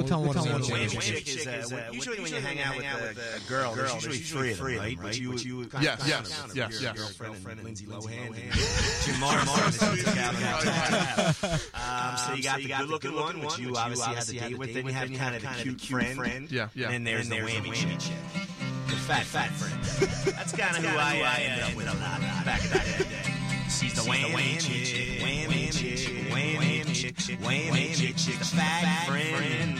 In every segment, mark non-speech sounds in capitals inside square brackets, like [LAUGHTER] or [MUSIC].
We'll tell them what tell it them is. what it Wayne is. Chick is, usually when you hang out with a, a girl, there's usually three of them, right? But you, you Yes, yes, yes, your yes. girlfriend and Lindsay Lohan, and Jim Morrison, this is Gavin Um, so you got the good-looking one, which you obviously had the date with. Then you have kind of the cute friend. Yeah, yeah. And then there's the whammy chick, the fat, fat friend. [LAUGHS] That's kind of who I uh, ended up with a lot back in the day. She's the whammy chick, whammy chick, whammy chick, whammy chick, the fat friend.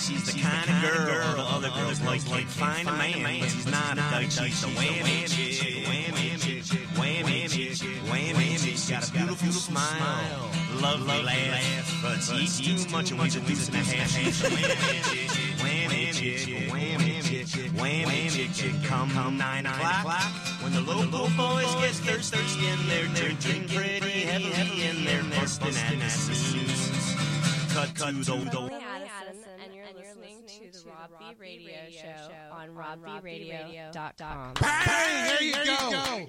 She's the kind of girl the other girls like can't find a man, but she's not a dyke. She's the whammy chick, whammy chick, whammy chick, whammy chick. She's got a beautiful smile, Love lovely laugh, but she eats too much and weighs a deuce and a half. Whammy chick, whammy chick, whammy chick, whammy chick. Come nine o'clock when the local boys get thirsty and they're drinking pretty heavily and they're busting at the seams. Cut, cut, do, do. Emily Addison, and you're listening to the Rob V Radio Show on RobVRadio.com. Bang! There you go.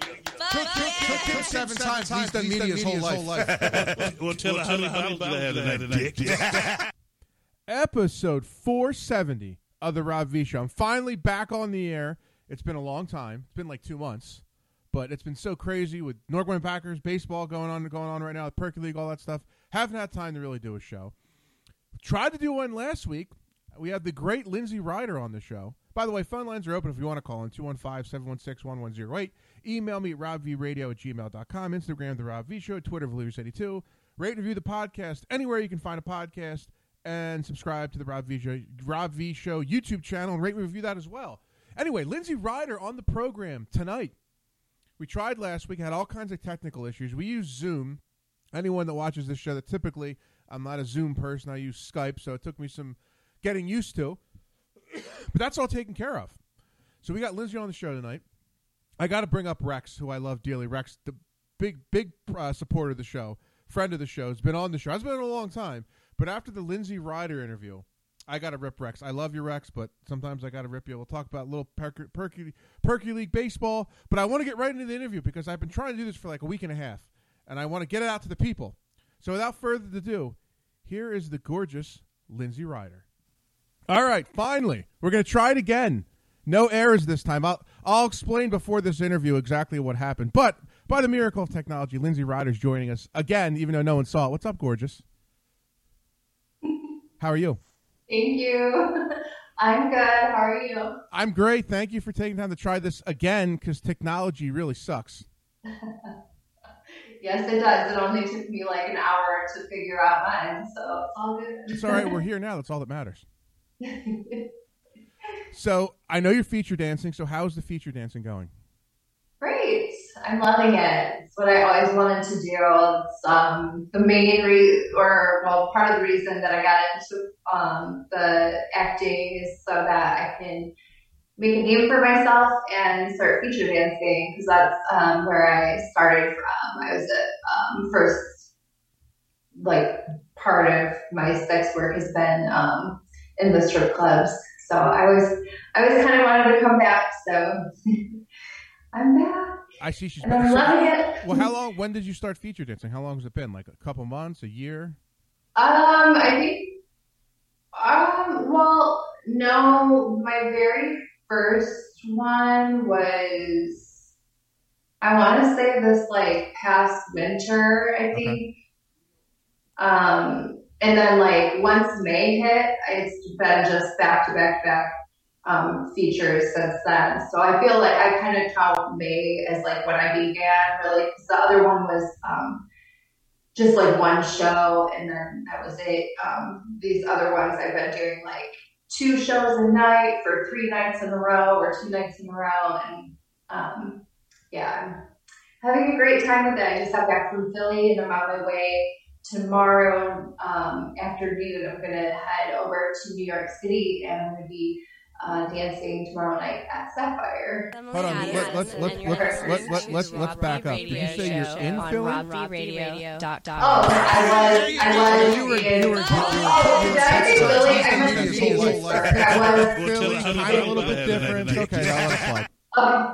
Took, took, took him seven times. He's done media his whole life. [LAUGHS] We'll tell her how many honey bad tonight. [LAUGHS] episode 470 of the Rob V Show. I'm finally back on the air. It's been a long time. It's been like two months, but it's been so crazy with Northern Packers baseball going on, going on right now, the Perky League, all that stuff. Haven't had time to really do a show. Tried to do one last week. We had the great Linzee Ryder on the show. By the way, phone lines are open if you want to call in 215-716-1108. Email me at robvradio at gmail.com. Instagram, The Rob V Show. Twitter, Valerius82. Rate and review the podcast anywhere you can find a podcast and subscribe to the Rob V Show, Rob v Show YouTube channel and rate and review that as well. Anyway, Linzee Ryder on the program tonight. We tried last week, had all kinds of technical issues. We use Zoom. Anyone that watches this show, that typically I'm not a Zoom person, I use Skype, so it took me some getting used to. [COUGHS] but that's all taken care of. So we got Linzee on the show tonight. I got to bring up Rex, who I love dearly. Rex, the big, big uh, supporter of the show, friend of the show, has been on the show. Has been on a long time. But after the Linzee Ryder interview, I got to rip Rex. I love you, Rex, but sometimes I got to rip you. We'll talk about little Perky, Perky, Perky League baseball. But I want to get right into the interview because I've been trying to do this for like a week and a half, and I want to get it out to the people. So without further ado, here is the gorgeous Linzee Ryder. All right, finally, we're going to try it again. No errors this time. I'll I'll explain before this interview exactly what happened. But by the miracle of technology, Linzee Ryder's joining us again, even though no one saw it. What's up, gorgeous? How are you? Thank you. [LAUGHS] I'm good. How are you? I'm great. Thank you for taking time to try this again because technology really sucks. [LAUGHS] Yes, it does. It only took me like an hour to figure out mine, so it's all good. It's all right. We're here now. That's all that matters. [LAUGHS] So I know you're feature dancing. So how's the feature dancing going? I'm loving it. It's what I always wanted to do. It's um, the main re- or well, part of the reason that I got into um, the acting is so that I can make a name for myself and start feature dancing because that's um, where I started from. I was at um, first, like part of my sex work has been um, in the strip clubs. So I was, I was kind of wanted to come back. So [LAUGHS] I'm back. I see she's. I'm so- loving it. well, how long? When did you start feature dancing? How long has it been? Like a couple months, a year? Um, I think, um, well, no, my very first one was, I want to say this like past winter, I think. Um, and then like once May hit, it's been just back to back to back um, features since then. So I feel like I kind of count May as like when I began really, because the other one was um, just like one show, and then that was it. Um, these other ones I've been doing like two shows a night for three nights in a row or two nights in a row, and um, yeah, I'm having a great time with it. I just got back from Philly, and I'm on my way tomorrow um, afternoon. I'm gonna head over to New York City, and I'm gonna be uh, dancing tomorrow night at Sapphire. Hold on, let- let's- let's- let's- let's- let's- let's- let's back up. Did you say you're in Philly? Oh, RobVRadio.com. I was, I was You were- in. you were- you were- oh, did I say Philly? I meant to He's say done media his whole life. Pittsburgh. I was. Philly, kind of a little bit different. Okay, I'll let it fly. Oh,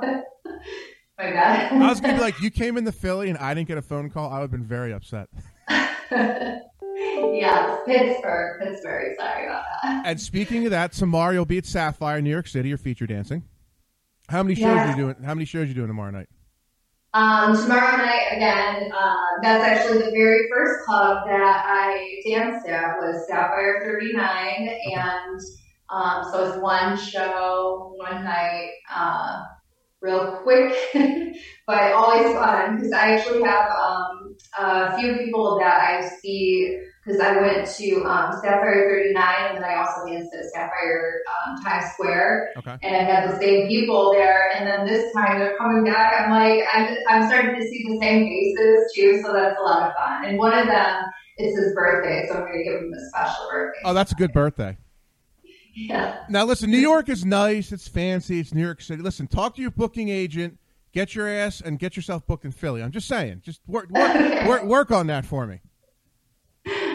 my God. I was gonna be like, you came into Philly and I didn't get a phone call. I would have been very upset. [LAUGHS] yes, Pittsburgh, Pittsburgh. Sorry about that. And speaking of that, tomorrow you'll be at Sapphire, New York City. You're feature dancing. How many shows are you doing? How many shows are you doing tomorrow night? Um, tomorrow night again. Uh, that's actually the very first club that I danced at was Sapphire 39, and um, so it's one show, one night, uh, real quick, [LAUGHS] but always fun because I actually have um, a few people that I see because I went to um, Sapphire 39 and then I also danced at Sapphire um, Times Square Okay. and I had the same people there. And then this time they're coming back. I'm like, I'm, I'm starting to see the same faces too, so that's a lot of fun. And one of them is his birthday, so I'm going to give him a special birthday. Oh, that's a good birthday. Yeah. Now listen, New York is nice. It's fancy. It's New York City. Listen, talk to your booking agent. Get your ass and get yourself booked in Philly. I'm just saying. Just work work, [LAUGHS] work, work on that for me.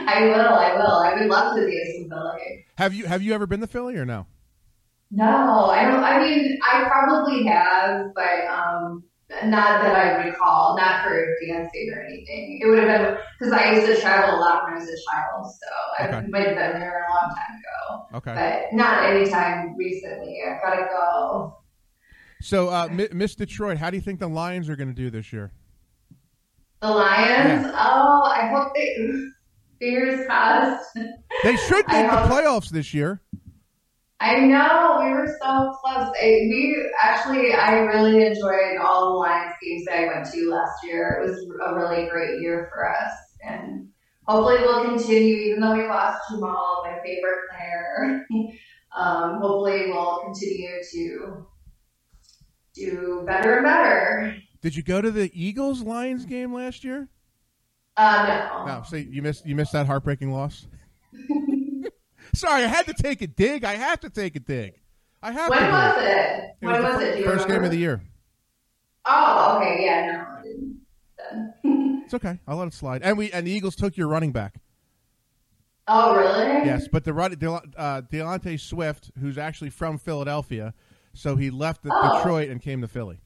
[LAUGHS] I will. I will. I would love to be a some Philly. Have you have you ever been to Philly or no? No, I don't. I mean, I probably have, but um, not that I recall. Not for dancing or anything. It would have been because I used to travel a lot when I was a child, so I Okay. might have been there a long time ago. Okay. but not anytime recently. I've got to go. So, uh, Miss Detroit, how do you think the Lions are going to do this year? The Lions. Oh, I hope they. Fingers crossed. They should make the playoffs this year. I know we were so close. I, we actually, I really enjoyed all the Lions games that I went to last year. It was a really great year for us, and hopefully we'll continue. Even though we lost Jamaal, my favorite player, [LAUGHS] um, hopefully we'll continue to do better and better. Did you go to the Eagles Lions game last year? Uh, no. No. So you missed you missed that heartbreaking loss. [LAUGHS] Sorry, I had to take a dig. I have to take a dig. I have When to. was dig. it? It when was fir- it? First game of the year. Oh, okay, yeah, no, I didn't. Then. It's okay. I'll let it slide. And we and the Eagles took your running back. oh, really? Yes, but the run- De- uh, Delonte Swift, who's actually from Philadelphia, so he left the Oh. Detroit and came to Philly.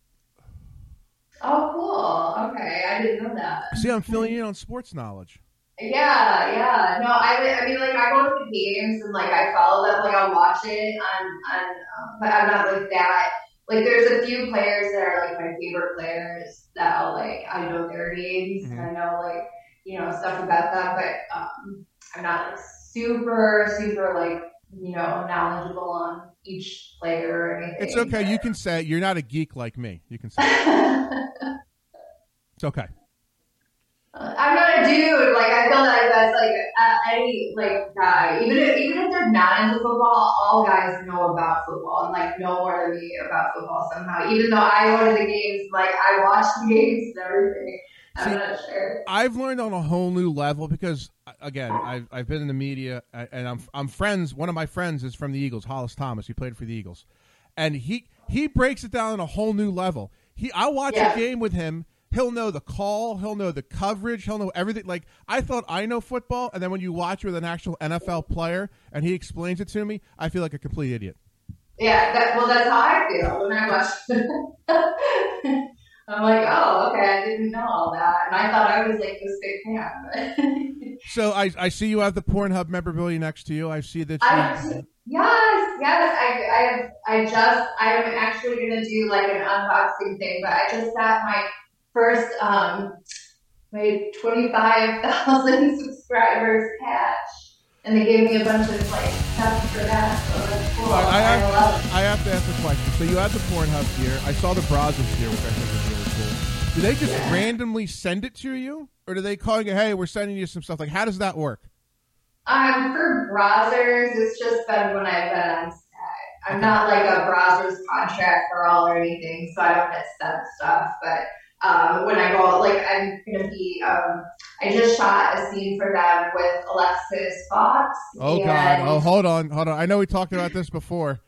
Oh, cool. Okay, I didn't know that. See, I'm filling in on sports knowledge. Yeah, yeah. No, I, I mean, like, I go to the games and like I follow them. Like, I'll watch it on, on, um, but I'm not like that. Like, there's a few players that are like my favorite players that I'll like. I know their names and I know like you know stuff about them, but um, I'm not like super, super like you know knowledgeable on each player or anything. It's okay. You can say you're not a geek like me. You can say [LAUGHS] okay. I'm not a dude. Like I feel like that's like uh, any like guy, even if even if they're not into football, all guys know about football and like know more than me about football somehow. Even though I go to the games, like I watch [LAUGHS] the games and everything. I'm See, not sure. I've learned on a whole new level because again, I've I've been in the media uh, and I'm I'm friends. One of my friends is from the Eagles, Hollis Thomas. He played for the Eagles, and he he breaks it down on a whole new level. He I watch Yeah. a game with him. He'll know the call. He'll know the coverage. He'll know everything. Like I thought I know football, and then when you watch with an actual NFL player and he explains it to me, I feel like a complete idiot. Yeah, that well, that's how I feel when I watch. [LAUGHS] I'm like, oh, okay, I didn't know all that, and I thought I was like this big fan. [LAUGHS] So I I see you have the Pornhub memorabilia next to you. I see that. I, You, yes, yes. I, I have. I just. I'm actually gonna do like an unboxing thing, but I just got my first um my twenty five thousand [LAUGHS] subscribers patch, and they gave me a bunch of like stuff for that. So that's cool. I, I, have, love it. I have to ask the question. So you have the Pornhub gear. I saw the Brazzers gear, which I think is really cool. Do they just Yeah. randomly send it to you, or do they call you? Hey, we're sending you some stuff. Like, how does that work? Um, for Brazzers, it's just been when I've been on set. I'm not like a Brazzers contract girl or anything, so I don't get sent stuff. But um, when I go, like, I'm gonna be. Um, I just shot a scene for them with Alexis Fox. Oh and- God! Oh, hold on, hold on. I know we talked about this before.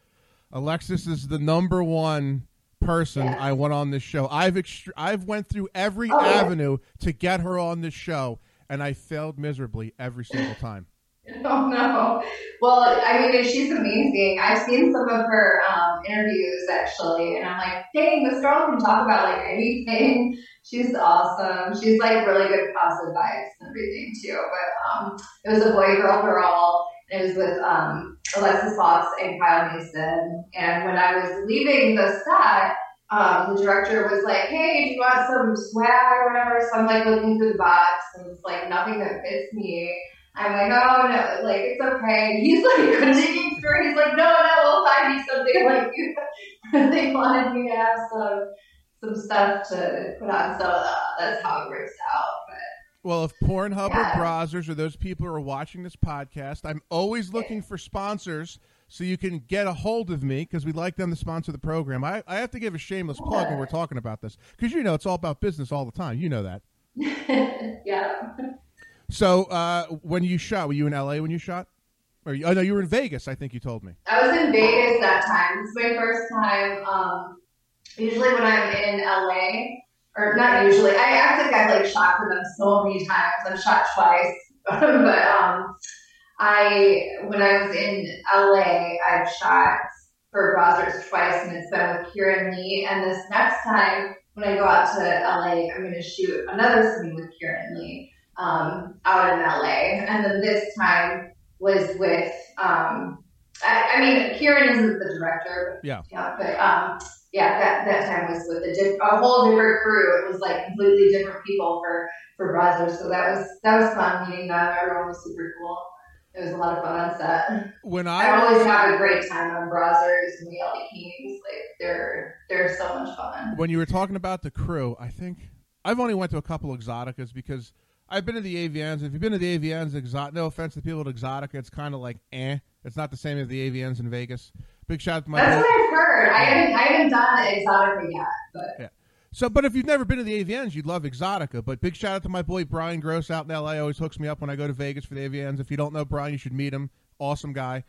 Alexis is the number one person Yeah. I want on this show. I've ext- I've went through every Oh, yeah. avenue to get her on this show, and I failed miserably every single time. [LAUGHS] Oh no. Well, I mean, she's amazing. I've seen some of her um, interviews actually, and I'm like, dang, this girl can talk about like anything. [LAUGHS] She's awesome. She's like really good positive vibes and everything too. But um, it was a boy girl girl. It was with um, Alexis Fox and Kyle Mason. And when I was leaving the set, um, the director was like, "Hey, do you want some swag or whatever?" So I'm like looking through the box, and it's like nothing that fits me. I'm like, "Oh no, like it's okay." [LAUGHS] He's like digging through. He's like, "No, no, we'll find you something." [LAUGHS] Like you they wanted me to have some some stuff to put on, so uh, that's how it works out. But Well, if Pornhub Yeah. or Brazzers or those people are watching this podcast, I'm always looking for sponsors so you can get a hold of me because we'd like them to sponsor the program. I, I have to give a shameless plug when we're talking about this because you know it's all about business all the time. You know that. [LAUGHS] yeah. So uh, when you shot, were you in LA when you shot? Or you, oh no, you were in Vegas. I think you told me. I was in Vegas that time. It's my first time. Um, usually when I'm in LA, or not usually, I act like I've like shot for them so many times. I've shot twice, [LAUGHS] but um, I when I was in LA, I've shot for Brazzers twice, and it's been with Kieran Lee. And this next time when I go out to LA, I'm going to shoot another scene with Kieran Lee um, out in LA, and then this time was with. Um, I, I mean, Kieran isn't the director. But, Yeah. Yeah, but um, yeah, that, that time was with a, diff- a whole different crew. It was like completely different people for for Brazzers. So that was that was fun meeting them. Everyone was super cool. It was a lot of fun on set. When I I always have a great time on Brazzers and Reality Kings. Like they're they're so much fun. when you were talking about the crew, I think I've only went to a couple Exxxoticas because I've been to the AVNs. If you've been to the AVNs, no offense to people at Exxxotica, it's kind of like eh. It's not the same as the AVNs in Vegas. Big shout out to my That's boy- what I've heard. I haven't I haven't done Exxxotica yet, but Yeah. So, but if you've never been to the AVNs, you'd love Exxxotica. But big shout out to my boy Brian Gross out in LA. Always hooks me up when I go to Vegas for the AVNs. If you don't know Brian, you should meet him. Awesome guy.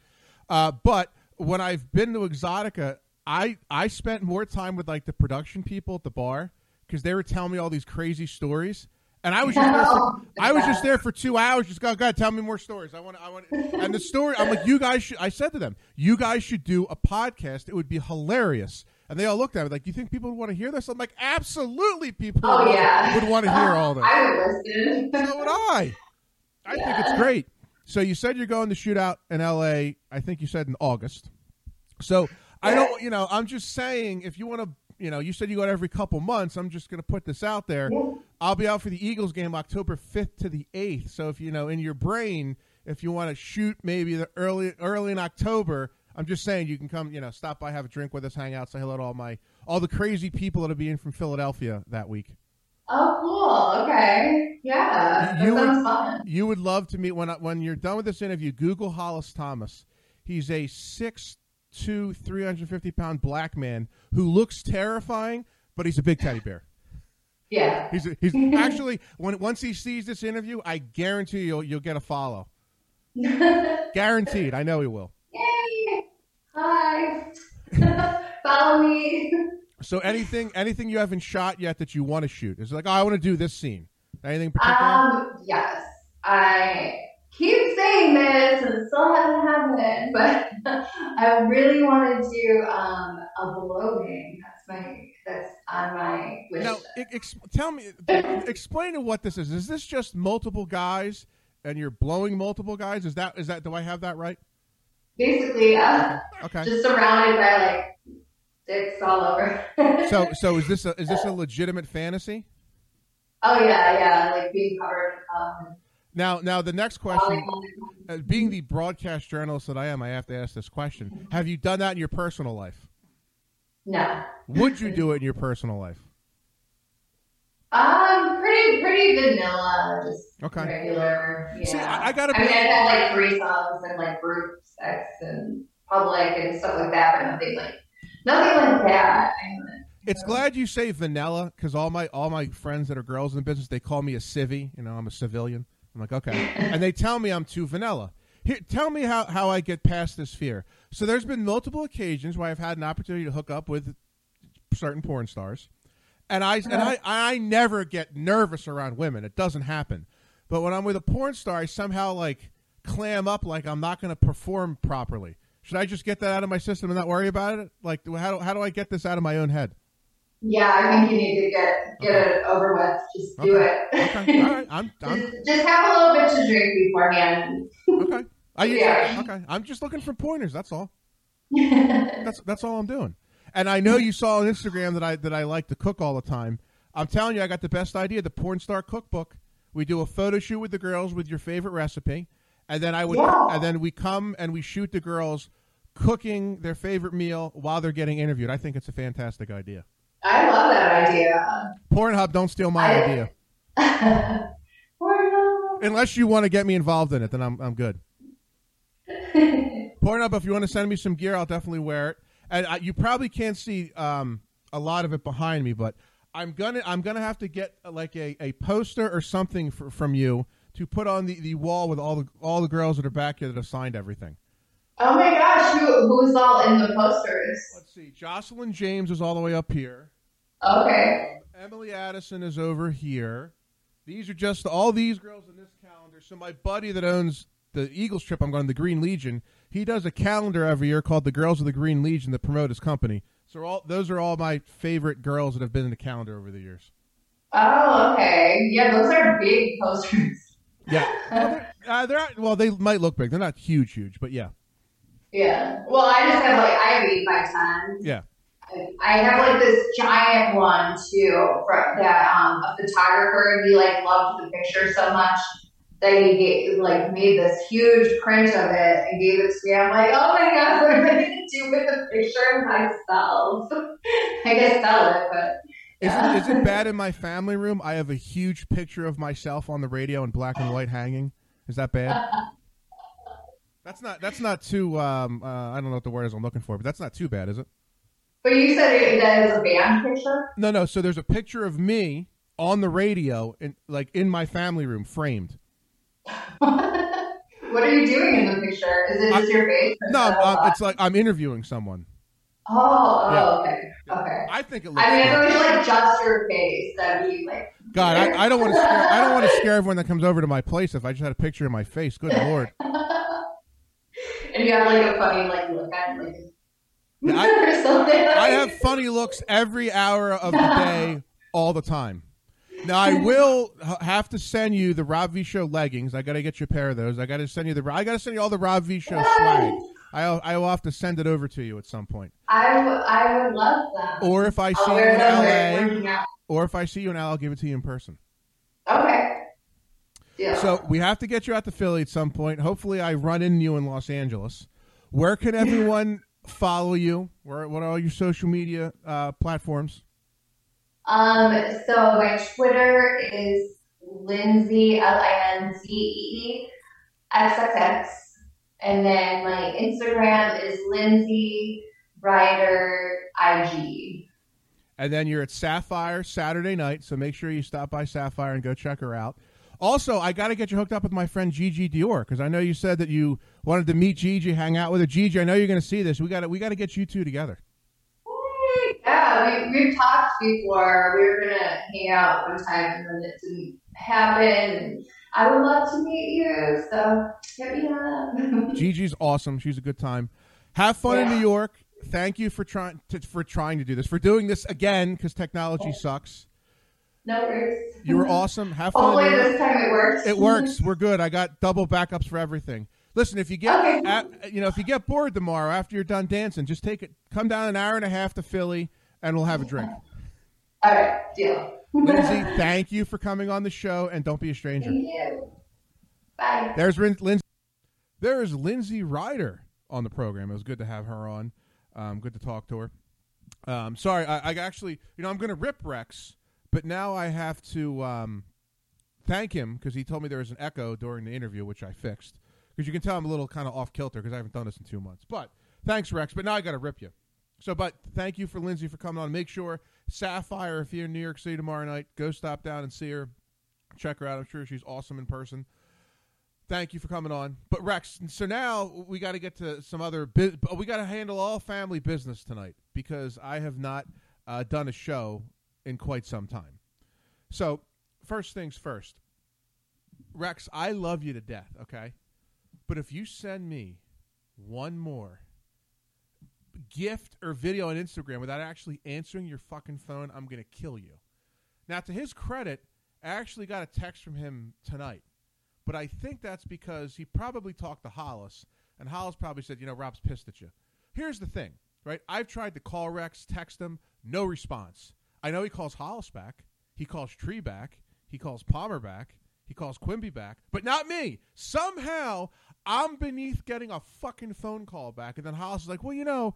Uh, but when I've been to Exxxotica, I I spent more time with like the production people at the bar because they were telling me all these crazy stories. And I was just there for, I was just there for two hours. Just go, God, tell me more stories. I want, I want. And the story, I'm like, you guys should. I said to them, you guys should do a podcast. It would be hilarious. And they all looked at me like, "Do "You think people would want to hear this?" I'm like, "Absolutely, people Oh, would, yeah. would want to hear all this." [LAUGHS] I would listen. so would I. I think it's great. So you said you're going to shoot out in L.A. I think you said in August. So I don't, you know, I'm just saying if you want to, you know, you said you go every couple months. I'm just going to put this out there. I'll be out for the Eagles game October 5th to the 8th. So if you know in your brain, if you want to shoot maybe the early early in October, I'm just saying you can come, you know, stop by, have a drink with us, hang out, say hello to all my all the crazy people that'll be in from Philadelphia that week. Oh, cool. Okay. Yeah. That You would- fun. You would love to meet when when you're done with this interview. Google Hollis Thomas. He's a six two, three hundred fifty pound black man who looks terrifying, but he's a big teddy bear. Yeah. He's he's [LAUGHS] actually when once he sees this interview, I guarantee you'll you'll get a follow. [LAUGHS] Guaranteed. I know he will. Yay! Hi. [LAUGHS] Follow me. So anything anything you haven't shot yet that you want to shoot is like, oh, I want to do this scene. Anything in particular? Um, yes. I keep saying this and it still hasn't happened, but I really want to do um, a blow That's my that's on my wish Now, list. ex- tell me, [LAUGHS] explain to what this is. Is this just multiple guys, and you're blowing multiple guys? Is that is that? Do I have that right? Basically, uh, Okay. just surrounded by like dicks all over. [LAUGHS] So so is this a, is this a legitimate fantasy? oh yeah, yeah, like being covered. Um, Now now the next question, uh, being the broadcast journalist that I am, I have to ask this question: Have you done that in your personal life? No. Would you do it in your personal life? Um, pretty pretty vanilla, just Okay. regular. Yeah. See, I- I gotta I mean, be- I've had like threesomes and like group sex and public and stuff like that, but nothing like nothing like that. It's glad you say vanilla because all my all my friends that are girls in the business they call me a civvy. You know, I'm a civilian. I'm like okay, [LAUGHS] and they tell me I'm too vanilla. Here, tell me how how I get past this fear. So there's been multiple occasions where I've had an opportunity to hook up with certain porn stars, and I and uh-huh. I I never get nervous around women. It doesn't happen. But when I'm with a porn star, I somehow like clam up like I'm not going to perform properly. Should I just get that out of my system and not worry about it? Like, how do, how do I get this out of my own head? Yeah, I think you need to get get it over with. Just do it. Okay, all right, I'm, [LAUGHS] I'm just, just have a little bit to drink beforehand. okay. I, Yeah. Okay, I'm just looking for pointers. That's all. [LAUGHS] That's that's all I'm doing. And I know you saw on Instagram that I that I like to cook all the time. I'm telling you, I got the best idea. The porn star cookbook. We do a photo shoot with the girls with your favorite recipe, and then I would Yeah. and then we come and we shoot the girls cooking their favorite meal while they're getting interviewed. I think it's a fantastic idea. I love that idea. Pornhub, don't steal my I- idea. [LAUGHS] Unless you want to get me involved in it, then I'm I'm good. Pornhub, if you want to send me some gear, I'll definitely wear it. And uh, you probably can't see um, a lot of it behind me, but I'm gonna I'm gonna have to get uh, like a, a poster or something for, from you to put on the, the wall with all the all the girls that are back here that have signed everything. Oh my gosh, who, who's all in the posters? Let's see. Jocelyn James is all the way up here. Okay. Um, Emily Addison is over here. These are just all these girls in this calendar. So my buddy that owns the Eagles trip, I'm going to the Green Legion. He does a calendar every year called the Girls of the Green Legion that promote his company. So all those are all my favorite girls that have been in the calendar over the years. Oh, okay. Yeah, those are big posters. Yeah, [LAUGHS] well, they're, uh, they're not, well, they might look big. They're not huge, huge, but yeah, Yeah. Well, I just have like I have eight by ten. yeah. I have like this giant one too that um, a photographer he like loved the picture so much he gave, like made this huge print of it and gave it to me. I'm like, oh my god, [LAUGHS] what am I gonna do with the picture of myself? [LAUGHS] I guess sell it, but Is, it, is it bad in my family room? I have a huge picture of myself on the radio in black and white hanging. Is that bad? [LAUGHS] That's not. That's not too. Um, uh, I don't know what the word is I'm looking for, but that's not too bad, is it? But you said it, that is a band picture. No, no. So there's a picture of me on the radio, in like in my family room, framed. [LAUGHS] what are you doing in the picture? Is it just your face? No, is that a lot? it's like I'm interviewing someone. oh, oh, Yeah. okay, okay. I think it looks. I mean, if it was like just your face, that'd be like. God, I, I don't want to. Scare, I don't want to scare everyone that comes over to my place if I just had a picture of my face. Good lord. [LAUGHS] and you have like a funny like look at like Yeah, I- [LAUGHS] or something. I have funny looks every hour of the day, all the time. Now I will have to send you the Rob V Show leggings. I got to get you a pair of those. I got to send you the. I got to send you all the Rob V Show swag. I I will have to send it over to you at some point. I, w- I would love that. Or if I see I'll you wear in LA, or if I see you in LA, I'll give it to you in person. Okay. Yeah. So we have to get you out to Philly at some point. Hopefully, I run into you in Los Angeles. Where can everyone follow you? Where what are all your social media uh, platforms? Um, so my Twitter is Linzee L I N Z E E X X X, and then my Instagram is Linzee Ryder IG. And then you're at Sapphire Saturday night, so make sure you stop by Sapphire and go check her out. Also, I got to get you hooked up with my friend Gigi Dior because I know you said that you wanted to meet Gigi, hang out with her. Gigi, I know you're going to see this. We got to we got to get you two together. Yeah, we, we've talked before. We were gonna hang out one time, and then it didn't happen. I would love to meet you, so hit me up. [LAUGHS] Gigi's awesome. She's a good time. Have fun in New York. Thank you for trying to, for trying to do this, for doing this again because technology sucks. no worries. You were awesome. Have fun. Hopefully this time it works. It works. We're good. I got double backups for everything. Listen, if you get Okay. at, you know if you get bored tomorrow after you're done dancing, just take it. Come down an hour and a half to Philly, and we'll have a drink. All right, deal. [LAUGHS] Linzee, thank you for coming on the show, and don't be a stranger. Thank you. Bye. There's Lin- Linzee. There is Linzee Ryder on the program. It was good to have her on. Um, good to talk to her. Um, sorry, I, I actually, you know, I'm going to rip Rex, but now I have to um, thank him because he told me there was an echo during the interview, which I fixed. Because you can tell I'm a little kind of off kilter because I haven't done this in two months. But thanks, Rex. But now I got to rip you. So, but thank you for Linzee for coming on. Make sure Sapphire, if you're in New York City tomorrow night, go stop down and see her. Check her out. I'm sure she's awesome in person. Thank you for coming on. But Rex, so now we got to get to some other. Bu- we got to handle all family business tonight because I have not uh, done a show in quite some time. So first things first, Rex, I love you to death. Okay, But if you send me one more gift or video on Instagram without actually answering your fucking phone, I'm going to kill you. Now, to his credit, I actually got a text from him tonight. But I think that's because he probably talked to Hollis, and Hollis probably said, you know, Rob's pissed at you. Here's the thing, right? I've tried to call Rex, text him, no response. I know he calls Hollis back. He calls Tree back. He calls Palmer back. He calls Quimby back, but not me. Somehow, I'm beneath getting a fucking phone call back, and then Hollis is like, "Well, you know,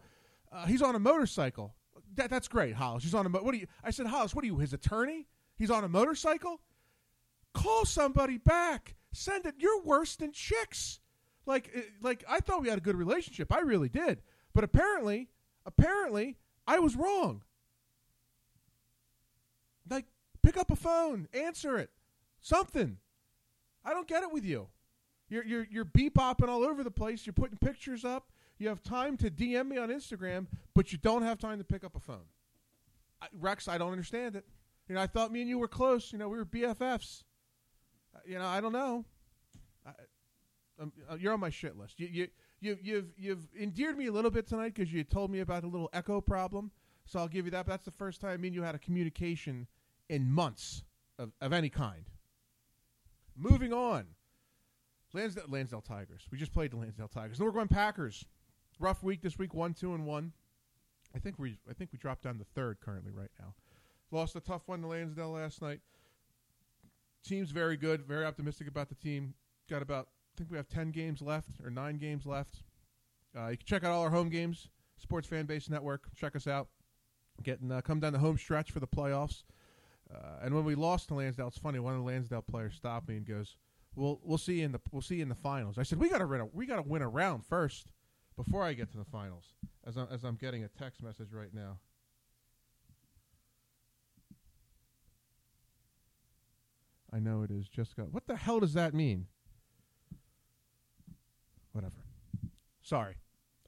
uh, he's on a motorcycle. That, that's great, Hollis. He's on a mo- what are you?" I said, "Hollis, what are you? His attorney? He's on a motorcycle? Call somebody back. Send it. You're worse than chicks. Like, uh, like I thought we had a good relationship. I really did, but apparently, apparently, I was wrong. Like, pick up a phone, answer it, something. I don't get it with you. You're you're you're bebopping all over the place. You're putting pictures up. You have time to DM me on Instagram, but you don't have time to pick up a phone. I, Rex, I don't understand it. You know, I thought me and you were close. You know, we were BFFs. Uh, you know, I don't know. I, um, uh, you're on my shit list. You you you you've you've endeared me a little bit tonight because you told me about a little echo problem. So I'll give you that. But that's the first time me and you had a communication in months of, of any kind. Moving on. Lansdale, Lansdale Tigers. We just played the Lansdale Tigers. Then we're going Packers. Rough week this week, one, two, and one. I think we I think we dropped down to third currently right now. Lost a tough one to Lansdale last night. Team's very good. Very optimistic about the team. Got about I think we have ten games left or nine games left. Uh, you can check out all our home games. Sports Fan Base Network. Check us out. Getting uh, come down the home stretch for the playoffs. Uh, and when we lost to Lansdale, it's funny. One of the Lansdale players stopped me and goes, "We'll we'll see in the we'll see in the finals." I said, "We got to win a we got to win a round first before I get to the finals." As I'm, as I'm getting a text message right now. I know it is just got. What the hell does that mean? Whatever. Sorry,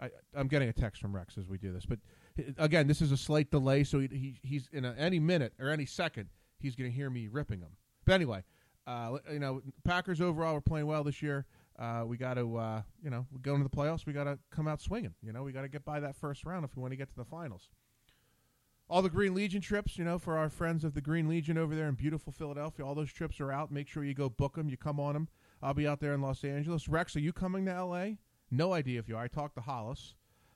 I, I'm getting a text from Rex as we do this, but uh, again, this is a slight delay, so he, he he's in a, any minute or any second he's going to hear me ripping him. But anyway, uh, you know, Packers overall were playing well this year. Uh, we got to, uh, you know, we go into the playoffs. We got to come out swinging. You know, we got to get by that first round if we want to get to the finals. All the Green Legion trips, you know, for our friends of the Green Legion over there in beautiful Philadelphia, all those trips are out. Make sure you go book them. You come on them. I'll be out there in Los Angeles. Rex, are you coming to L.A.? No idea if you are. I talked to Hollis.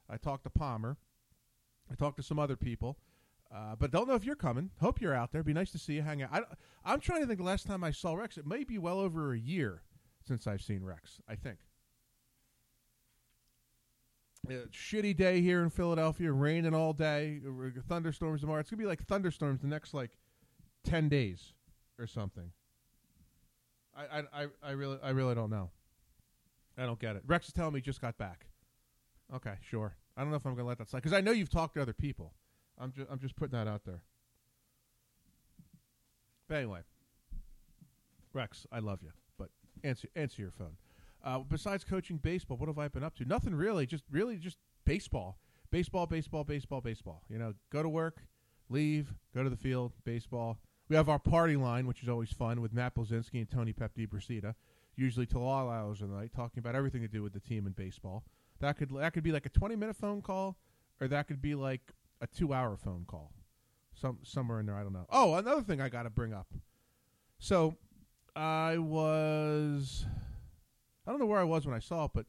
I talked to Palmer. I talked to some other people. Uh, but don't know if you're coming. Hope you're out there. Be nice to see you. Hang out. I, am trying to think. The last time I saw Rex, it may be well over a year since I've seen Rex. I think. Uh, shitty day here in Philadelphia, raining all day, uh, thunderstorms tomorrow. It's gonna be like thunderstorms the next like ten days or something. I, I, I, I really I really don't know. I don't get it. Rex is telling me he just got back. Okay, sure. I don't know if I'm to let that slide because I know you've talked to other people. I'm just I'm just putting that out there. But anyway, Rex, I love you, but answer answer your phone. Uh, besides coaching baseball, what have I been up to? Nothing really. Just really just baseball, baseball, baseball, baseball, baseball. You know, go to work, leave, go to the field, baseball. We have our party line, which is always fun, with Matt Blazinski and Tony Pep Brasida, usually till all hours of the night, talking about everything to do with the team and baseball. That could that could be like a twenty minute phone call, or that could be like a two hour phone call, some somewhere in there. I don't know. Oh, another thing I got to bring up. So, I was, I don't know where I was when I saw it, but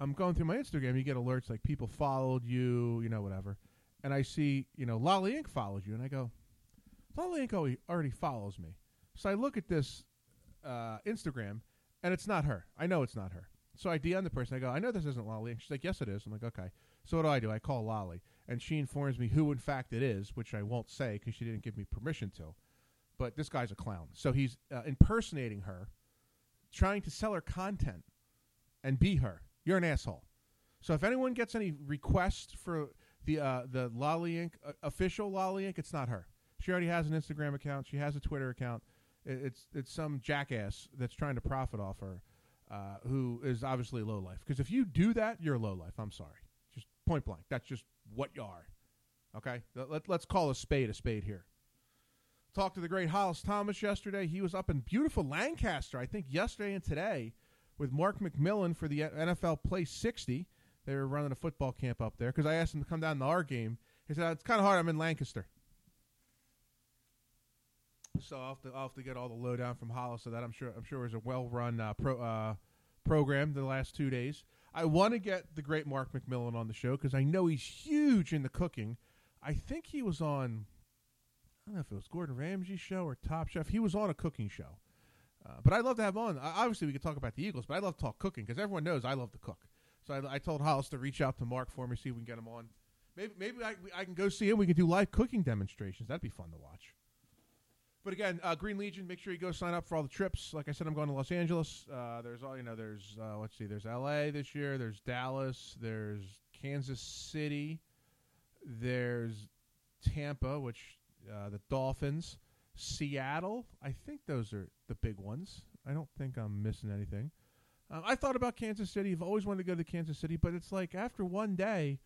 I'm going through my Instagram. You get alerts like people followed you, you know, whatever, and I see, you know, Lolly Ink. follows you, and I go, Lolly Ink. already follows me. So I look at this uh, Instagram, and it's not her. I know it's not her. So I DM the person. I go, I know this isn't Lolly. And she's like, Yes, it is. I'm like, Okay. So what do I do? I call Lolly, and she informs me who, in fact, it is, which I won't say because she didn't give me permission to. But this guy's a clown. So he's uh, impersonating her, trying to sell her content, and be her. You're an asshole. So if anyone gets any requests for the uh, the Lolly Ink. Uh, official Lolly Ink., it's not her. She already has an Instagram account. She has a Twitter account. It's it's some jackass that's trying to profit off her uh, who is obviously low life. Because if you do that, you're low life. I'm sorry, just point blank. That's just what you are. Okay, Let, let's call a spade a spade here. Talked to the great Hollis Thomas yesterday. He was up in beautiful Lancaster, I think, yesterday and today with Mark McMillian for the NFL Play 60. They were running a football camp up there because I asked him to come down to our game. He said it's kind of hard. I'm in Lancaster, so I'll have to, I'll have to get all the lowdown from Hollis. So that I'm sure I'm sure was a well run uh, pro, uh, program the last two days. I want to get the great Mark McMillian on the show because I know he's huge in the cooking. I think he was on. I don't know if it was Gordon Ramsay's show or Top Chef. He was on a cooking show. Uh, but I'd love to have on. Obviously, we could talk about the Eagles, but I'd love to talk cooking because everyone knows I love to cook. So I, I, told Hollis to reach out to Mark for me, see if we can get him on. Maybe maybe I, I can go see him. We can do live cooking demonstrations. That'd be fun to watch. But again, uh, Green Legion, make sure you go sign up for all the trips. Like I said, I'm going to Los Angeles. Uh, there's all you know. There's uh, let's see. There's L.A. this year. There's Dallas. There's Kansas City. There's Tampa, which uh, the Dolphins. Seattle. I think those are the big ones. I don't think I'm missing anything. Uh, I thought about Kansas City. I've always wanted to go to Kansas City, but it's like after one day,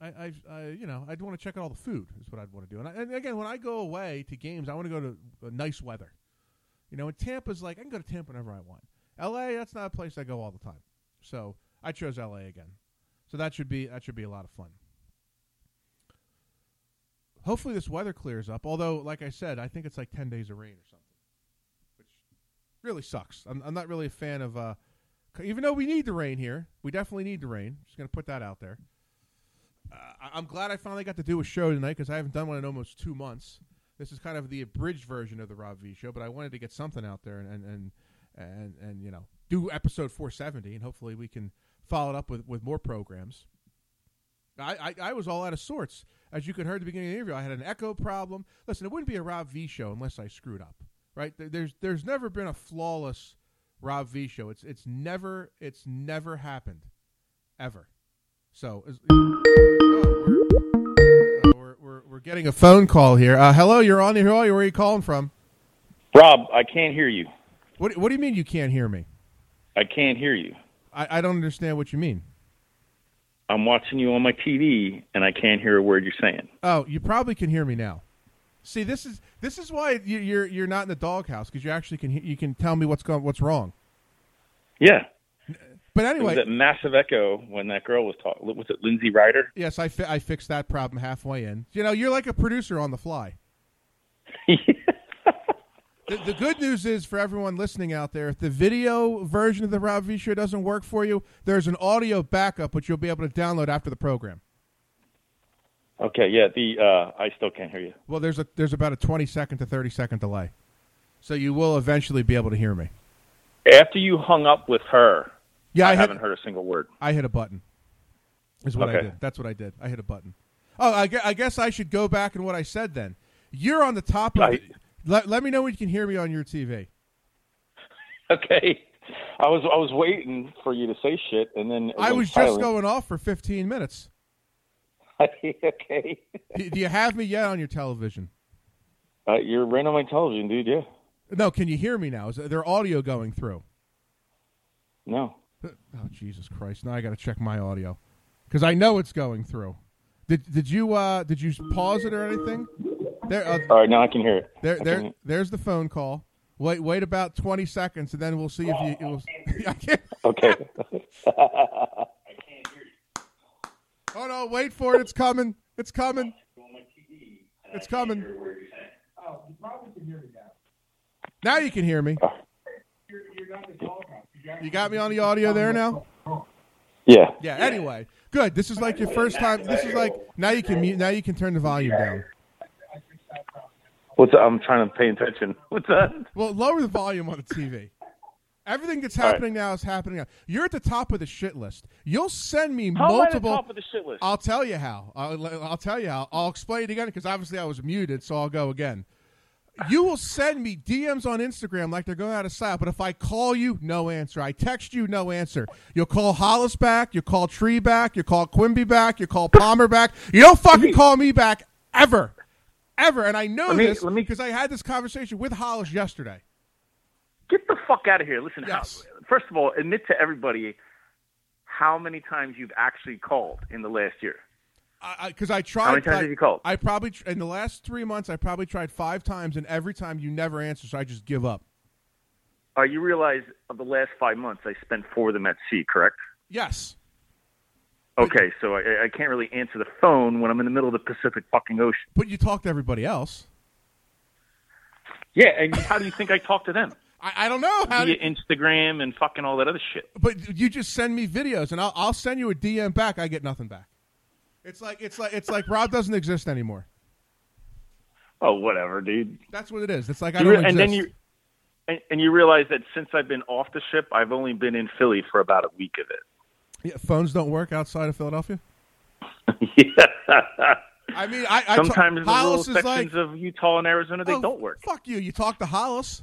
I, I, I you know, I'd want to check out all the food. Is what I'd want to do. And, I, and again, when I go away to games, I want to go to uh, nice weather. You know, and Tampa's like I can go to Tampa whenever I want. L.A. That's not a place I go all the time. So I chose L.A. again. So that should be that should be a lot of fun. Hopefully this weather clears up. Although, like I said, I think it's like ten days of rain or something, which really sucks. I'm, I'm not really a fan of. Uh, even though we need the rain here, we definitely need the rain. Just going to put that out there. Uh, I'm glad I finally got to do a show tonight because I haven't done one in almost two months. This is kind of the abridged version of the Rob V show, but I wanted to get something out there and and and and, and you know do episode 470, and hopefully we can follow it up with with more programs. I, I, I was all out of sorts. As you could hear at the beginning of the interview, I had an echo problem. Listen, it wouldn't be a Rob V show unless I screwed up, right? There's there's never been a flawless Rob V show. It's it's never it's never happened, ever. So we're, getting a phone call here. Uh, hello, you're on the? Where are you calling from? Rob, I can't hear you. What What do you mean you can't hear me? I can't hear you. I, I don't understand what you mean. I'm watching you on my TV, and I can't hear a word you're saying. Oh, you probably can hear me now. See, this is this is why you're you're not in the doghouse because you actually can you can tell me what's going what's wrong. Yeah, But anyway, was that massive echo when that girl was talking. Was it Linzee Ryder? yes, I, fi- I fixed that problem halfway in. You know, you're like a producer on the fly. [LAUGHS] The, the good news is for everyone listening out there, if the video version of the Rob V Show doesn't work for you, there's an audio backup which you'll be able to download after the program. okay, yeah. The uh, I still can't hear you. Well, there's a there's about a 20 second to 30 second delay, so you will eventually be able to hear me. After you hung up with her, Yeah, I, I, hit, haven't heard a single word. I hit a button. Is what I did. That's what I did. I hit a button. Oh, I, I guess I should go back and what I said then. You're on the top of I- Let, let me know when you can hear me on your TV. [LAUGHS] Okay, I was I was waiting for you to say shit, and then I was just silent. going off for 15 minutes. [LAUGHS] okay, Do, do you have me yet on your television? uh, you're right on my television, dude. Yeah, No, can you hear me now? Is there audio going through? no. Oh Jesus Christ! Now I got to check my audio because I know it's going through. Did did you uh did you pause it or anything? There uh, All right, now I can hear it. there I there can- there's the phone call. Wait wait about twenty seconds and then we'll see if you. It will, [LAUGHS] I can't. Okay. [LAUGHS] I can't hear you. Oh no! Wait for it. It's coming. It's coming. It's coming. Oh, you probably can hear me now Now you can hear me. You got me on the audio there now. yeah. Yeah. Anyway, good. This is like your first time. This is like now you can mute. Now you can turn the volume down. What's I'm trying to pay attention. [LAUGHS] What's that? Well, lower the volume on the TV. Everything that's All right. happening now is happening now. You're at the top of the shit list. You'll send me How multiple. am I at the top of the shit list? I'll tell you how. I'll, I'll tell you how. I'll explain it again because obviously I was muted, so I'll go again. You will send me DMs on Instagram like they're going out of style, but if I call you, no answer. I text you, no answer. You'll call Hollis back, you'll call Tree back, you'll call Quimby back, you'll call Palmer back. You don't fucking call me back ever, ever. And I know Let me- this because I had this conversation with Hollis yesterday. Get the fuck out of here. Listen, Yes. how, first of all, admit to everybody how many times you've actually called in the last year. Because I, tried. How many times like, have you called? I probably tr- in the last three months I probably tried five times, and every time you never answer, so I just give up. uh, you realize of the last five months, I spent four of them at sea, correct? Yes. Okay, so I, I can't really answer the phone when I'm in the middle of the Pacific fucking Ocean. But you talk to everybody else. Yeah, and how do you think I talk to them? [LAUGHS] I, I don't know how. Via to- Instagram and fucking all that other shit. but you just send me videos, and I'll, I'll send you a DM back. I get nothing back. It's like it's like it's like Rob doesn't exist anymore. Oh, whatever, dude. That's what it is. It's like I don't re- exist. and then you and, and you realize that since I've been off the ship, I've only been in Philly for about a week of it. Yeah, phones don't work outside of Philadelphia. yeah. [LAUGHS] I mean, I, I Sometimes ta- the is sections like, of Utah and Arizona they oh, don't work. Fuck you. You talk to Hollis.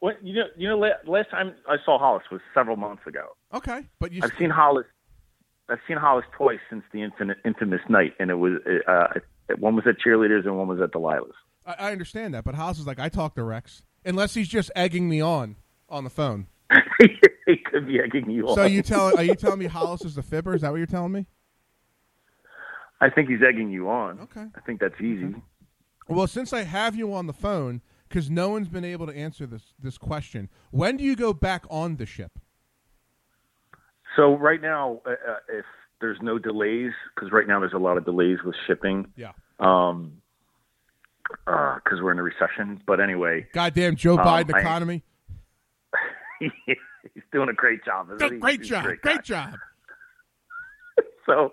What you know? You know, last time I saw Hollis was several months ago. Okay, but you. I've seen Hollis. I've seen Hollis twice since the infinite, infamous night, and it was uh, one was at cheerleaders and one was at Delilah's. I, I understand that, but Hollis is like, I talk to Rex, unless he's just egging me on on the phone. [LAUGHS] he could be egging you on. So you tell are you telling me [LAUGHS] Hollis is the fibber? Is that what you're telling me? I think he's egging you on. Okay. I think that's easy. Well, since I have you on the phone, because no one's been able to answer this this question, when do you go back on the ship? So right now, uh, uh, if there's no delays, because right now there's a lot of delays with shipping, Yeah. um, because we're in a recession. But anyway, Goddamn Joe Um, Biden I- economy. [LAUGHS] he's doing a great job. he? Great job. great Great, job. [LAUGHS] So,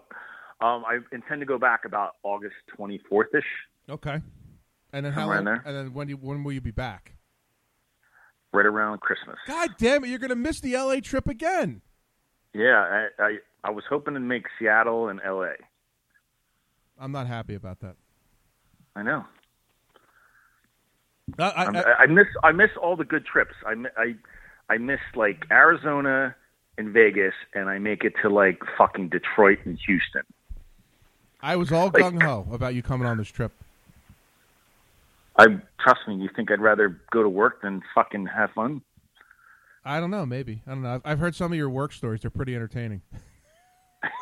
um, I intend to go back about August 24th ish. Okay. And then how long? there. And then when do you, when will you be back? right around Christmas. God damn it! You're gonna miss the L.A. trip again. Yeah, I, I I was hoping to make Seattle and L.A. I'm not happy about that. I know. I, I, I, I miss I miss all the good trips. I I I miss like Arizona and Vegas, and I make it to like fucking Detroit and Houston. I was all like- gung ho about you coming on this trip. I trust me. You think I'd rather go to work than fucking have fun? I don't know. Maybe I don't know. I've, I've heard some of your work stories. They're pretty entertaining. [LAUGHS]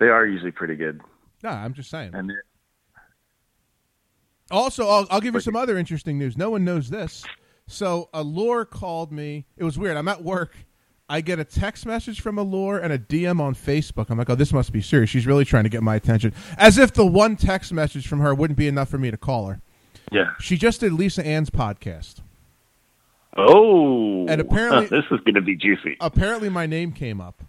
they are usually pretty good, No, I'm just saying. and Also, I'll, I'll give you some other interesting news. No one knows this. So, Allure called me. It was weird. I'm at work. I get a text message from Allure and a DM on Facebook. I'm like, oh, this must be serious. She's really trying to get my attention. As if the one text message from her wouldn't be enough for me to call her. yeah. She just did Lisa Ann's podcast. Oh, And apparently- [LAUGHS] this is going to be juicy. Apparently, my name came up.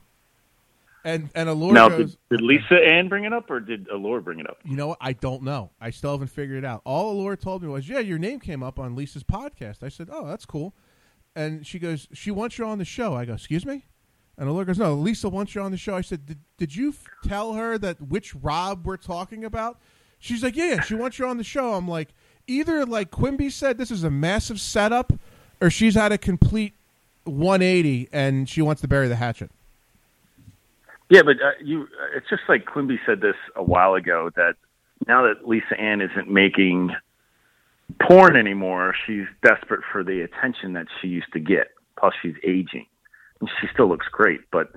And and Allure now, goes, did, did Lisa Ann bring it up, or did Allure bring it up? You know what? I don't know. I still haven't figured it out. All Allure told me was, "Yeah, your name came up on Lisa's podcast." I said, "Oh, that's cool." And she goes, "She wants you on the show." I go, "Excuse me?" And Allure goes, "No, Lisa wants you on the show." I said, "Did, did you f- tell her that which Rob we're talking about?" She's like, "Yeah, yeah, she wants you on the show." I'm like, either like Quimby said this is a massive setup, or she's had a complete 180 and she wants to bury the hatchet. Yeah, but uh, you, uh, it's just like Quimby said this a while ago that now that Lisa Ann isn't making porn anymore, she's desperate for the attention that she used to get. Plus, she's aging, and she still looks great. But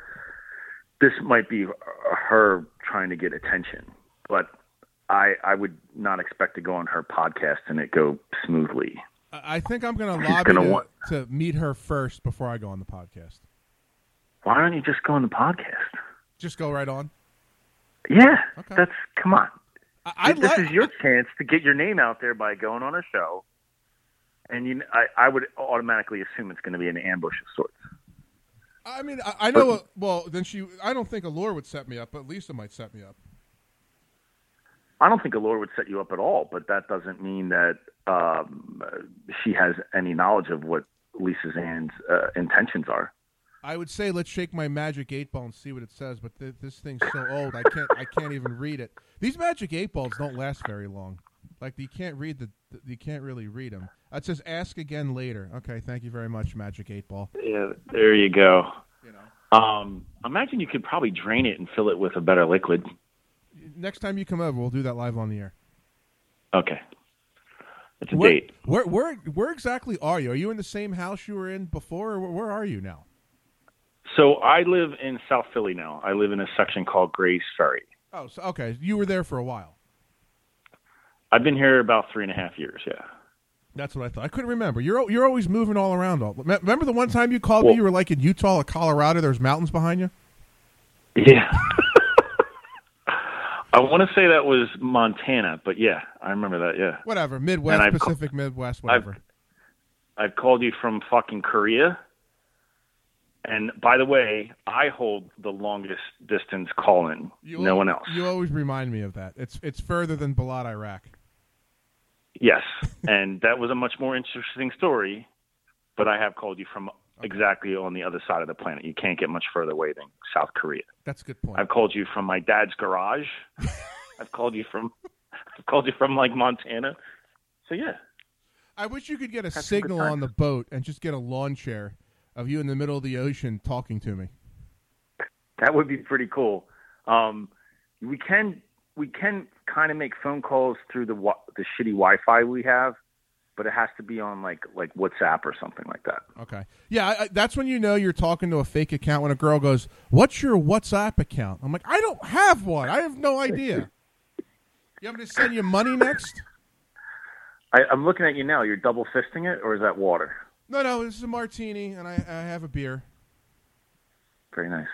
this might be her trying to get attention. But I, I would not expect to go on her podcast and it go smoothly. I I think I'm going to lobby want- to meet her first before I go on the podcast. Why don't you just go on the podcast? Just go right on. Yeah, Okay. that's come on. I, I this is your chance to get your name out there by going on a show, and you, I, I would automatically assume it's going to be an ambush of sorts. I mean, I, I know. uh, well, then she. I don't think Allure would set me up, but Lisa might set me up. I don't think Allure would set you up at all, but that doesn't mean that um, uh, she has any knowledge of what Lisa Ann's uh, intentions are. I would say let's shake my magic eight ball and see what it says, but th- this thing's so old I can't. I can't even read it. These magic eight balls don't last very long. Like you can't read the. You can't really read them. It says ask again later. Okay, thank you very much, magic eight ball. Yeah, there you go. You know. Um, imagine you could probably drain it and fill it with a better liquid. Next time you come over, we'll do that live on the air. Okay, it's a Where, date. where, where, where exactly are you? Are you in the same house you were in before, or where, are you now? So I live in South Philly now. I live in a section called Grays Ferry. Oh, so, okay. You were there for a while. I've been here about three and a half years. Yeah. That's what I thought. I couldn't remember. You're you're always moving all around. All remember the one time you called Well- me? You were like in Utah or Colorado. There's mountains behind you. Yeah. [LAUGHS] I want to say that was Montana, but yeah, I remember that. Yeah, Whatever, Midwest, I've ca- Pacific, Midwest, whatever. I've called you from fucking Korea. And by the way, I hold the longest distance call in. No al- one else. You always remind me of that. It's it's further than Balad, Iraq. Yes, and that was a much more interesting story. But I have called you from exactly on the other side of the planet. You can't get much further away than South Korea. That's a good point. I've called you from my dad's garage. [LAUGHS] I've called you from [LAUGHS] I've called you from like Montana. So yeah. I wish you could get a some signal good on the boat and just get a lawn chair of you in the middle of the ocean talking to me. That would be pretty cool. Um, we can we can kind of make phone calls through the the shitty Wi-Fi we have, but it has to be on like like WhatsApp or something like that. Okay. Yeah, I, I, that's when you know you're talking to a fake account when a girl goes, "What's your WhatsApp account?" I'm like, "I don't have one. I have no idea." [LAUGHS] You want me to send you money next? I, I'm looking at you now. You're double fisting it, or is that water? No, no, this is a martini, and I, I have a beer. Very nice.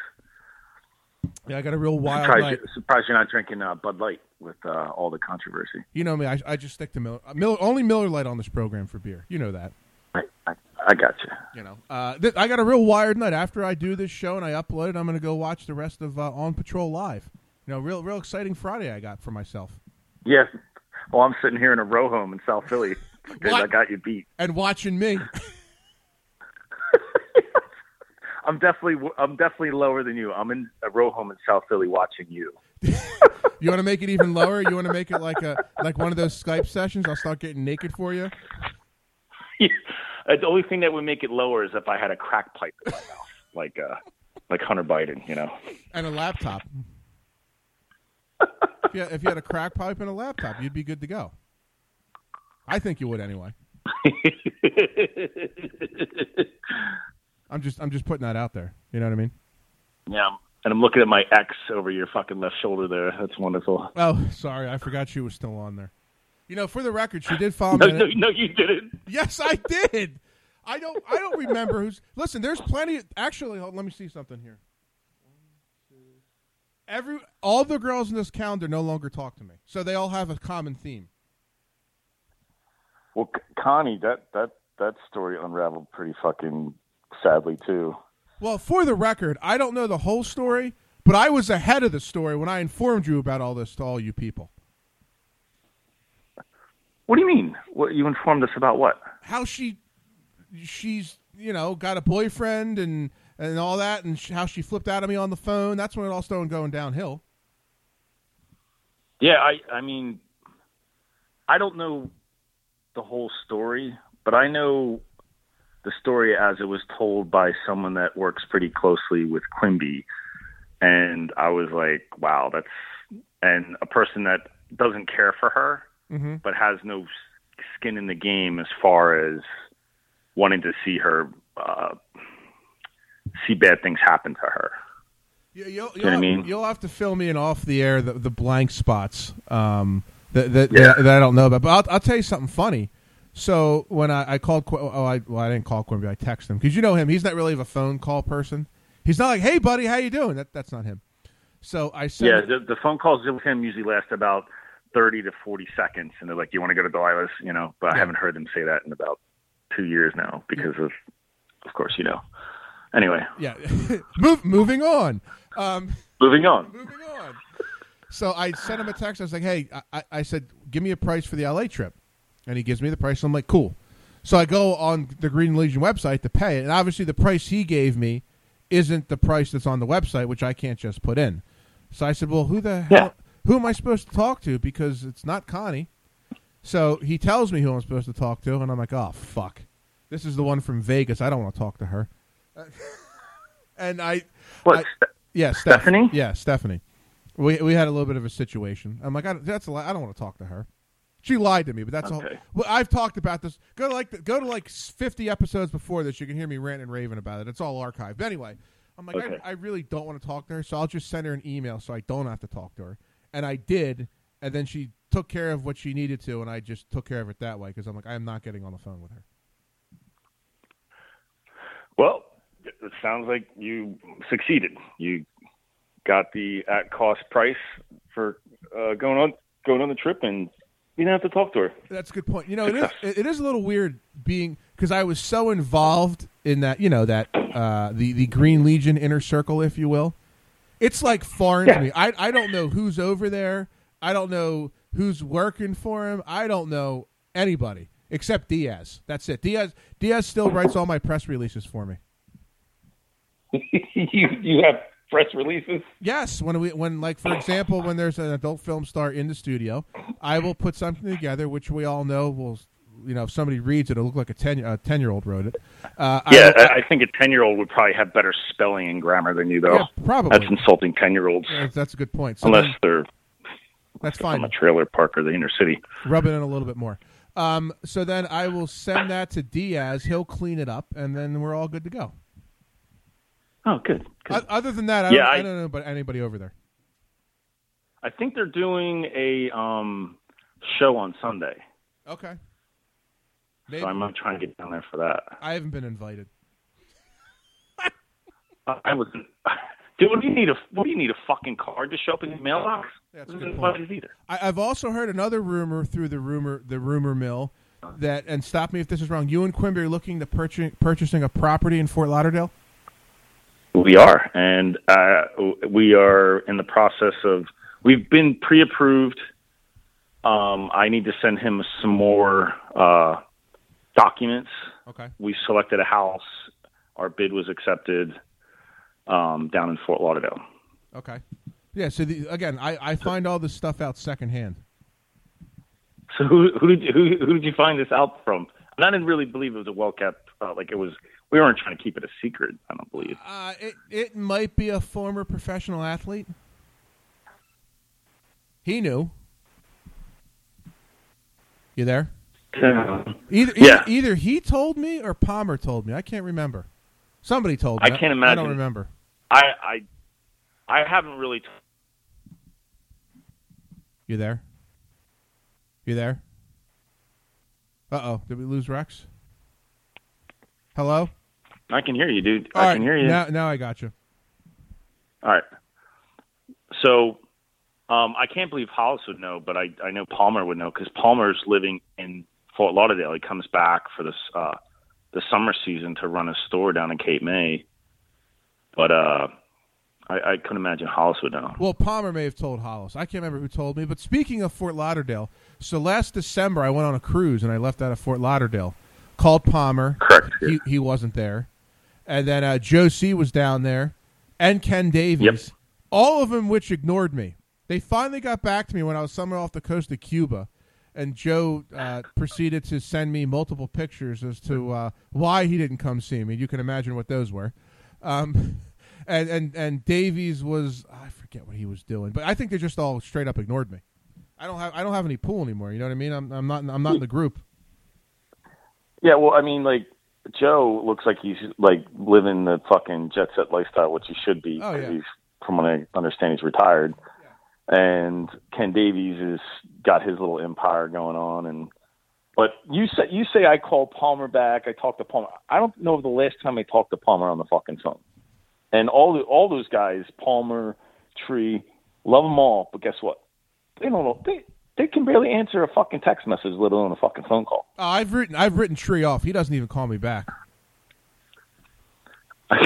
Yeah, I got a real wild Surprised, night. surprised you're not drinking uh, Bud Light with uh, all the controversy. You know me. I, I just stick to Miller, uh, Miller. Only Miller Lite on this program for beer. You know that. I, I, I got you. You know. Uh, th- I got a real wired night. After I do this show and I upload it, I'm going to go watch the rest of uh, On Patrol live. You know, real, real exciting Friday I got for myself. Yes. Well, I'm sitting here in a row home in South Philly [LAUGHS] because I got you beat. And watching me. [LAUGHS] I'm definitely I'm definitely lower than you. I'm in a row home in South Philly watching you. [LAUGHS] You want to make it even lower? You want to make it like a like one of those Skype sessions? I'll start getting naked for you. [LAUGHS] Uh, the only thing that would make it lower is if I had a crack pipe in my mouth, like uh, like Hunter Biden, you know. and a laptop. [LAUGHS] if, if you had a crack pipe and a laptop, you'd be good to go. I think you would anyway. I'm just I'm just putting that out there. You know what I mean? yeah, and I'm looking at my ex over your fucking left shoulder there. That's wonderful. Oh, sorry, I forgot she was still on there. You know, for the record, she did follow [LAUGHS] No, me. no, no, you didn't. Yes, I did. I don't. I don't remember who's. Listen, there's plenty. Actually, hold, let me see something here. Every all the girls in this calendar no longer talk to me, so they all have a common theme. Well, C- Connie, that that that story unraveled pretty fucking sadly too. Well, for the record, I don't know the whole story, but I was ahead of the story when I informed you about all this to all you people. What do you mean? What you informed us about? What? How she, she's you know got a boyfriend and and all that, and sh- how she flipped out of me on the phone. That's when it all started going downhill. Yeah, I I mean, I don't know the whole story, but I know the story as it was told by someone that works pretty closely with Quimby, and I was like, wow, that's and a person that doesn't care for her, Mhm. but has no skin in the game as far as wanting to see her uh, see bad things happen to her. You, you'll, know what I mean? You'll have to fill me in off the air the, the blank spots um, that that, Yeah. that that I don't know about. But I'll, I'll tell you something funny. So when I, I called, Qu- oh, I well, I didn't call Quimby. I texted him because you know him. He's not really a phone call person. He's not like, "Hey, buddy, how you doing?" That that's not him. So I said, Yeah, the, the phone calls with him usually last about thirty to forty seconds, and they're like, "You want to go to Delilah's?" You know, but I haven't heard them say that in about two years now because of, of course, you know. Anyway, "Yeah, [LAUGHS] move, moving on." Um, moving on. moving on. So I sent him a text. I was like, "Hey," I- I said, "Give me a price for the LA trip," and he gives me the price. And I'm like, "Cool." So I go on the Green Legion website to pay it, and obviously the price he gave me isn't the price that's on the website, which I can't just put in. So I said, "Well, who the Yeah. hell? Who am I supposed to talk to? Because it's not Connie." So he tells me who I'm supposed to talk to, and I'm like, "Oh fuck, this is the one from Vegas. I don't want to talk to her." [LAUGHS] and I, What? I- yeah, Steph- Stephanie? Yeah, Stephanie. We we had a little bit of a situation. I'm like, I, that's a lie. I don't want to talk to her. She lied to me, but that's all. Well, I've talked about this. Go to like go to like 50 episodes before this. You can hear me rant and raving about it. It's all archived. But anyway, I'm like, Okay. I, I really don't want to talk to her, so I'll just send her an email so I don't have to talk to her. And I did, and then she took care of what she needed to, and I just took care of it that way because I'm like, I am not getting on the phone with her. Well, it sounds like you succeeded. You got the at cost price for uh, going on going on the trip, and you didn't have to talk to her. That's a good point. You know, it is it is a little weird being because I was so involved in that. You know that uh, the the Green Legion inner circle, if you will. It's like foreign Yeah. to me. I I don't know who's over there. I don't know who's working for him. I don't know anybody except Diaz. That's it. Diaz Diaz still writes all my press releases for me. [LAUGHS] you you have press releases. Yes, when we when like for example, when there's an adult film star in the studio, I will put something together which we all know will you know if somebody reads it, it'll look like a ten a ten year old wrote it. Uh, I Yeah, will- I, I think a ten year old would probably have better spelling and grammar than you, though. Yeah, probably. That's insulting ten year olds, that's, that's a good point. So unless then- they're that's from fine. a trailer park or the inner city. Rub it in a little bit more. Um, so then I will send that to Diaz. He'll clean it up, and then we're all good to go. Oh, good. good. Other than that, I, Yeah, don't, I, I- don't know about anybody over there. I think they're doing a um, show on Sunday, Okay. Maybe. so I'm gonna try and get down there for that. I haven't been invited. I [LAUGHS] I was. Dude, what do you need a what do you need a fucking card to show up in your mailbox? That's a good point. either. I, I've also heard another rumor through the rumor the rumor mill that and stop me if this is wrong. You and Quimby are looking to purchase purchasing a property in Fort Lauderdale. We are, and uh, we are in the process of. We've been pre-approved. Um, I need to send him some more uh, documents. Okay. We selected a house. Our bid was accepted um, down in Fort Lauderdale. Okay. Yeah. So the, again, I, I find all this stuff out secondhand. So who who did you, who, who did you find this out from? And I didn't really believe it was a well kept. Uh, like it was. We weren't trying to keep it a secret. I don't believe. Uh, it it might be a former professional athlete. He knew. You there? Either, either Yeah. either he told me or Palmer told me. I can't remember. Somebody told me. I can't imagine. I don't remember. I I I haven't really. T- You there? You there? Uh oh. Did we lose Rex? Hello? I can hear you, dude. All I right, can hear you. Now, now I got you. All right. So, um, I can't believe Hollis would know, but I, I know Palmer would know because Palmer's living in Fort Lauderdale. He comes back for this uh, the summer season to run a store down in Cape May. But uh, I, I couldn't imagine Hollis would know. Well, Palmer may have told Hollis. I can't remember who told me. But speaking of Fort Lauderdale, so last December I went on a cruise and I left out of Fort Lauderdale. Called Palmer. Correct. He he wasn't there, and then uh, Joe C was down there, and Ken Davies. Yep. All of them which ignored me. They finally got back to me when I was somewhere off the coast of Cuba, and Joe uh, proceeded to send me multiple pictures as to uh, why he didn't come see me. You can imagine what those were. Um, [LAUGHS] and and and Davies was I forget what he was doing, but I think they just all straight up ignored me. I don't have I don't have any pool anymore. You know what I mean? I'm I'm not I'm not in the group. Yeah, well, I mean, like Joe looks like he's like living the fucking jet set lifestyle, which he should be. Oh, 'cause yeah. He's from what I understand, he's retired. Yeah. And Ken Davies has got his little empire going on, and but you say you say I called Palmer back. I talked to Palmer. I don't know the last time I talked to Palmer on the fucking phone. And all the, all those guys, Palmer, Tree, love them all. But guess what? They don't know. They they can barely answer a fucking text message, let alone a fucking phone call. Uh, I've written I've written Tree off. He doesn't even call me back. [LAUGHS]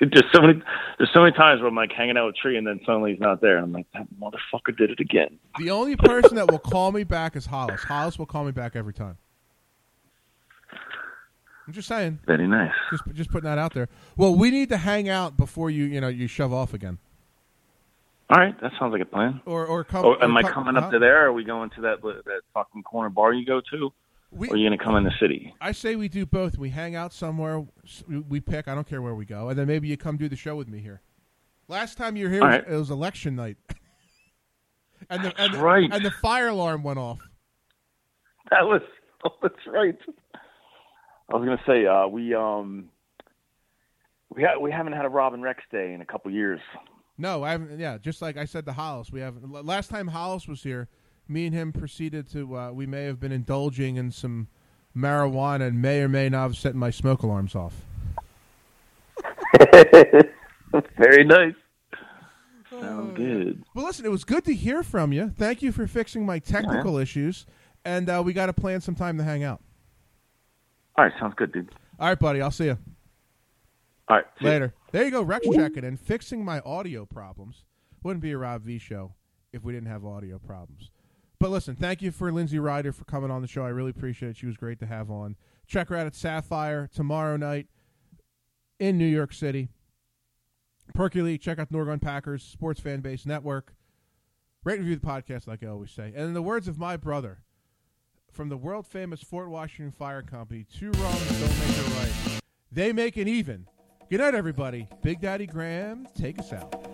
There's so many there's so many times where I'm like hanging out with Tree and then suddenly he's not there. And I'm like, that motherfucker did it again. The only person that will call me back is Hollis. Hollis will call me back every time. I'm just saying, Very nice. just just putting that out there. Well, we need to hang out before you you know you shove off again, All right, that sounds like a plan. or or come. Oh, am or I come- coming huh? up to there? Or are we going to that that fucking corner bar you go to? We, or are you going to come in the city? I say we do both. We hang out somewhere. we- pick. I don't care where we go, and then maybe you come do the show with me here. Last time you were here, was, right. it was election night, [LAUGHS] and the and, the- right. and the fire alarm went off. That was [LAUGHS] oh, that's right. I was going to say uh, we um we ha- we haven't had a Robin Rex day in a couple years. No, I haven't. Yeah, just like I said to Hollis, we haven't. Last time Hollis was here, me and him proceeded to. Uh, we may have been indulging in some marijuana and may or may not have set my smoke alarms off. [LAUGHS] Very nice. Sounds good. Well, listen, it was good to hear from you. Thank you for fixing my technical issues, and uh, we got to plan some time to hang out. All right, sounds good, dude. All right, buddy. I'll see you All right, later. There you go. Rex checking in, fixing my audio problems. Wouldn't be a Rob V show if we didn't have audio problems. But listen, thank you for Linzee Ryder for coming on the show. I really appreciate it. She was great to have on. Check her out at Sapphire tomorrow night in New York City. Percolate, check out the Norgon Packers Sports Fan Base Network. Rate and review the podcast, like I always say. And in the words of my brother, from the world famous Fort Washington Fire Company, two wrongs don't make a right. They make it even. Good night, everybody. Big Daddy Graham, take us out.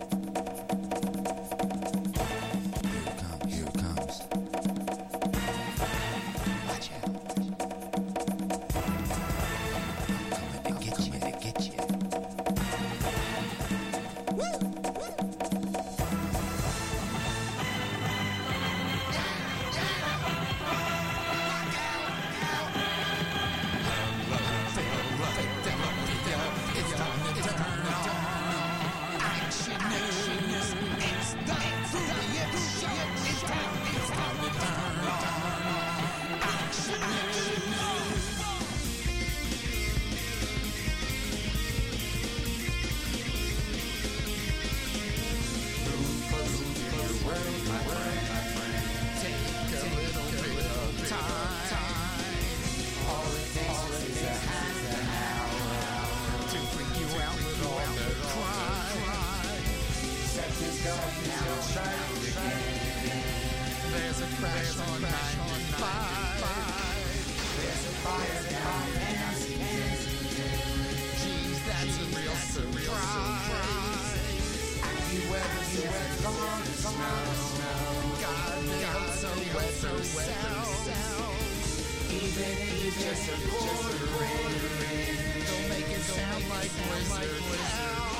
There's a crash on 95. There's a fire down Manhattan. Jeez, that's a real surprise. The weather's wet, come snow. God, God, so wet, so wet, even if just a quarter rain, don't make it sound like we're like.